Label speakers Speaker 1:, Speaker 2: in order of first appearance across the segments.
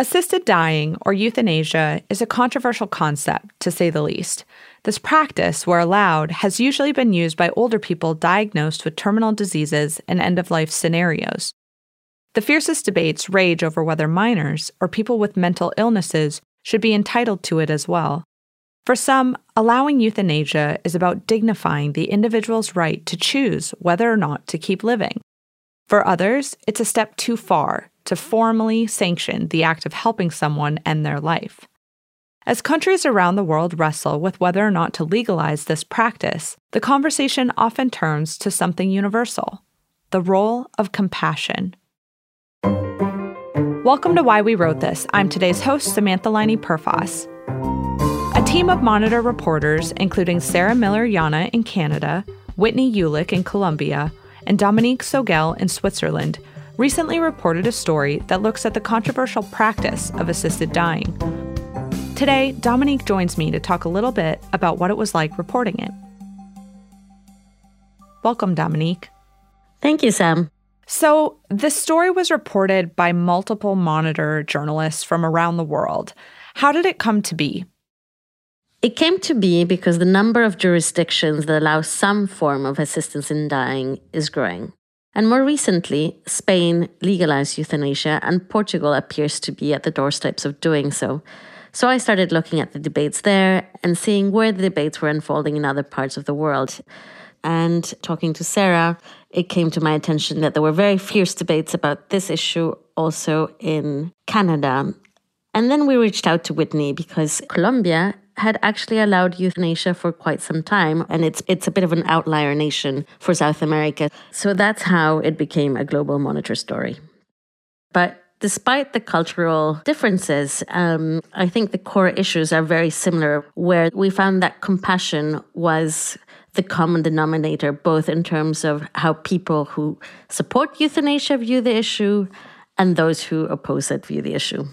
Speaker 1: Assisted dying, or euthanasia, is a controversial concept, to say the least. This practice, where allowed, has usually been used by older people diagnosed with terminal diseases and end of life scenarios. The fiercest debates rage over whether minors, or people with mental illnesses, should be entitled to it as well. For some, allowing euthanasia is about dignifying the individual's right to choose whether or not to keep living. For others, it's a step too far to formally sanction the act of helping someone end their life. As countries around the world wrestle with whether or not to legalize this practice, the conversation often turns to something universal the role of compassion. Welcome to Why We Wrote This. I'm today's host, Samantha Laine Perfas. A team of Monitor reporters, including Sara Miller Llana in Canada, Whitney Eulich in Colombia, and Dominique Soguel in Switzerland, recently reported a story that looks at the controversial practice of assisted dying. Today, Dominique joins me to talk a little bit about what it was like reporting it. Welcome, Dominique.
Speaker 2: Thank you, Sam.
Speaker 1: So, the story was reported by multiple Monitor journalists from around the world. How did it come to be?
Speaker 2: It came to be because the number of jurisdictions that allow some form of assistance in dying is growing. And more recently, Spain legalized euthanasia, and Portugal appears to be at the doorsteps of doing so. So I started looking at the debates there and seeing where the debates were unfolding in other parts of the world. And talking to Sara, it came to my attention that there were very fierce debates about this issue also in Canada. And then we reached out to Whitney because Colombia had actually allowed euthanasia for quite some time, and it's it's a bit of an outlier nation for South America. So that's how it became a global monitor story. But despite the cultural differences, um, I think the core issues are very similar, where we found that compassion was the common denominator, both in terms of how people who support euthanasia view the issue and those who oppose it view the issue.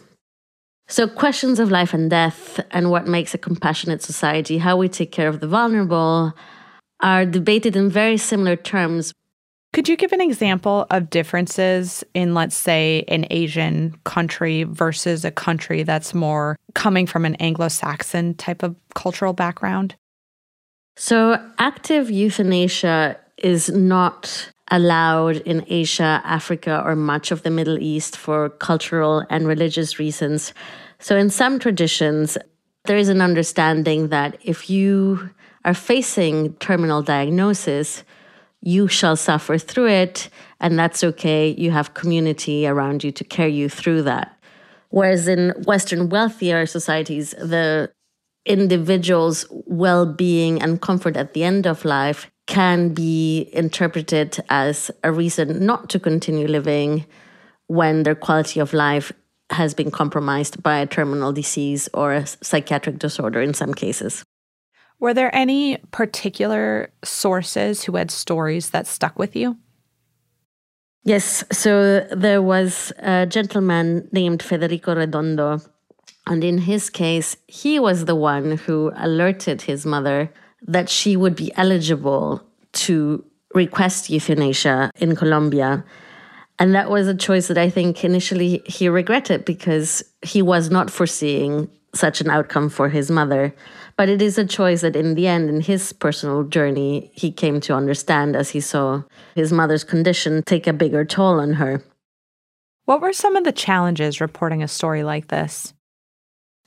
Speaker 2: So, questions of life and death and what makes a compassionate society, how we take care of the vulnerable, are debated in very similar terms.
Speaker 1: Could you give an example of differences in, let's say, an Asian country versus a country that's more coming from an Anglo Saxon type of cultural background?
Speaker 2: So, active euthanasia is not allowed in Asia, Africa, or much of the Middle East for cultural and religious reasons. So, in some traditions, there is an understanding that if you are facing terminal diagnosis, you shall suffer through it, and that's okay. You have community around you to carry you through that. Whereas in Western wealthier societies, the individual's well being and comfort at the end of life can be interpreted as a reason not to continue living when their quality of life has been compromised by a terminal disease or a psychiatric disorder in some cases.
Speaker 1: Were there any particular sources who had stories that stuck with you?
Speaker 2: Yes, so there was a gentleman named Federico Redondo. And in his case, he was the one who alerted his mother that she would be eligible to request euthanasia in Colombia. And that was a choice that I think initially he regretted because he was not foreseeing such an outcome for his mother. But it is a choice that, in the end, in his personal journey, he came to understand as he saw his mother's condition take a bigger toll on her.
Speaker 1: What were some of the challenges reporting a story like this?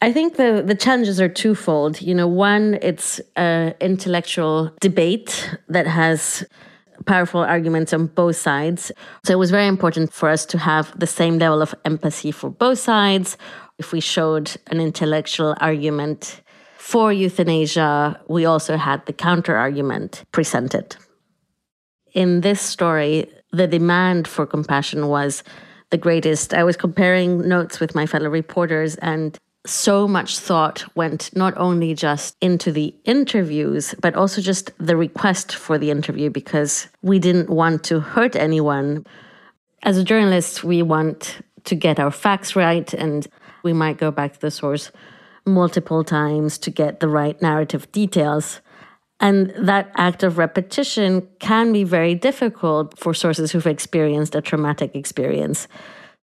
Speaker 2: I think the, the challenges are twofold. You know, one, it's an intellectual debate that has powerful arguments on both sides. So it was very important for us to have the same level of empathy for both sides. If we showed an intellectual argument for euthanasia, we also had the counter argument presented. In this story, the demand for compassion was the greatest. I was comparing notes with my fellow reporters, and so much thought went not only just into the interviews, but also just the request for the interview because we didn't want to hurt anyone. As a journalist, we want to get our facts right, and we might go back to the source multiple times to get the right narrative details. And that act of repetition can be very difficult for sources who've experienced a traumatic experience.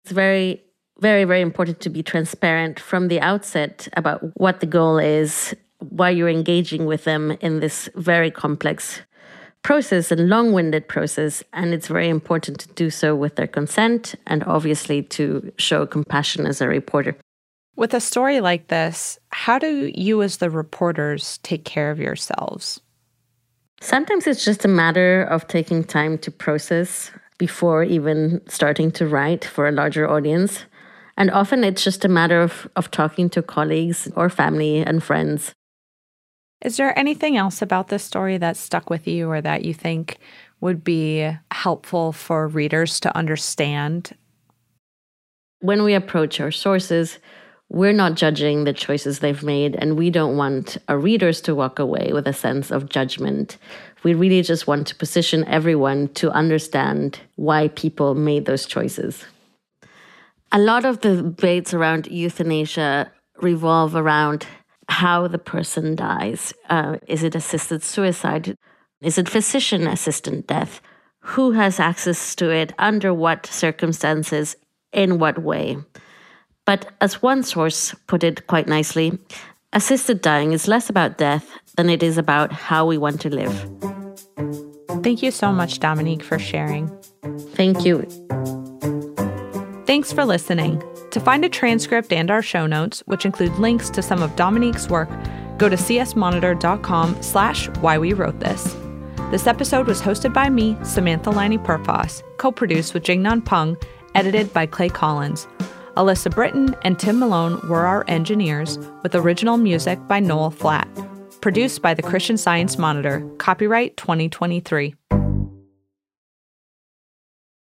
Speaker 2: It's very very, very important to be transparent from the outset about what the goal is, why you're engaging with them in this very complex process and long winded process. And it's very important to do so with their consent and obviously to show compassion as a reporter.
Speaker 1: With a story like this, how do you, as the reporters, take care of yourselves?
Speaker 2: Sometimes it's just a matter of taking time to process before even starting to write for a larger audience. And often it's just a matter of, of talking to colleagues or family and friends.
Speaker 1: Is there anything else about this story that stuck with you or that you think would be helpful for readers to understand?
Speaker 2: When we approach our sources, we're not judging the choices they've made, and we don't want our readers to walk away with a sense of judgment. We really just want to position everyone to understand why people made those choices. A lot of the debates around euthanasia revolve around how the person dies. Uh, is it assisted suicide? Is it physician assisted death? Who has access to it? Under what circumstances? In what way? But as one source put it quite nicely, assisted dying is less about death than it is about how we want to live.
Speaker 1: Thank you so much, Dominique, for sharing.
Speaker 2: Thank you.
Speaker 1: Thanks for listening. To find a transcript and our show notes, which include links to some of Dominique's work, go to csmonitor.com slash why we wrote this. This episode was hosted by me, Samantha Laine Perfas, co-produced with Jingnan Peng, edited by Clay Collins. Alyssa Britton and Tim Malone were our engineers, with original music by Noel Flatt. Produced by the Christian Science Monitor, copyright 2023.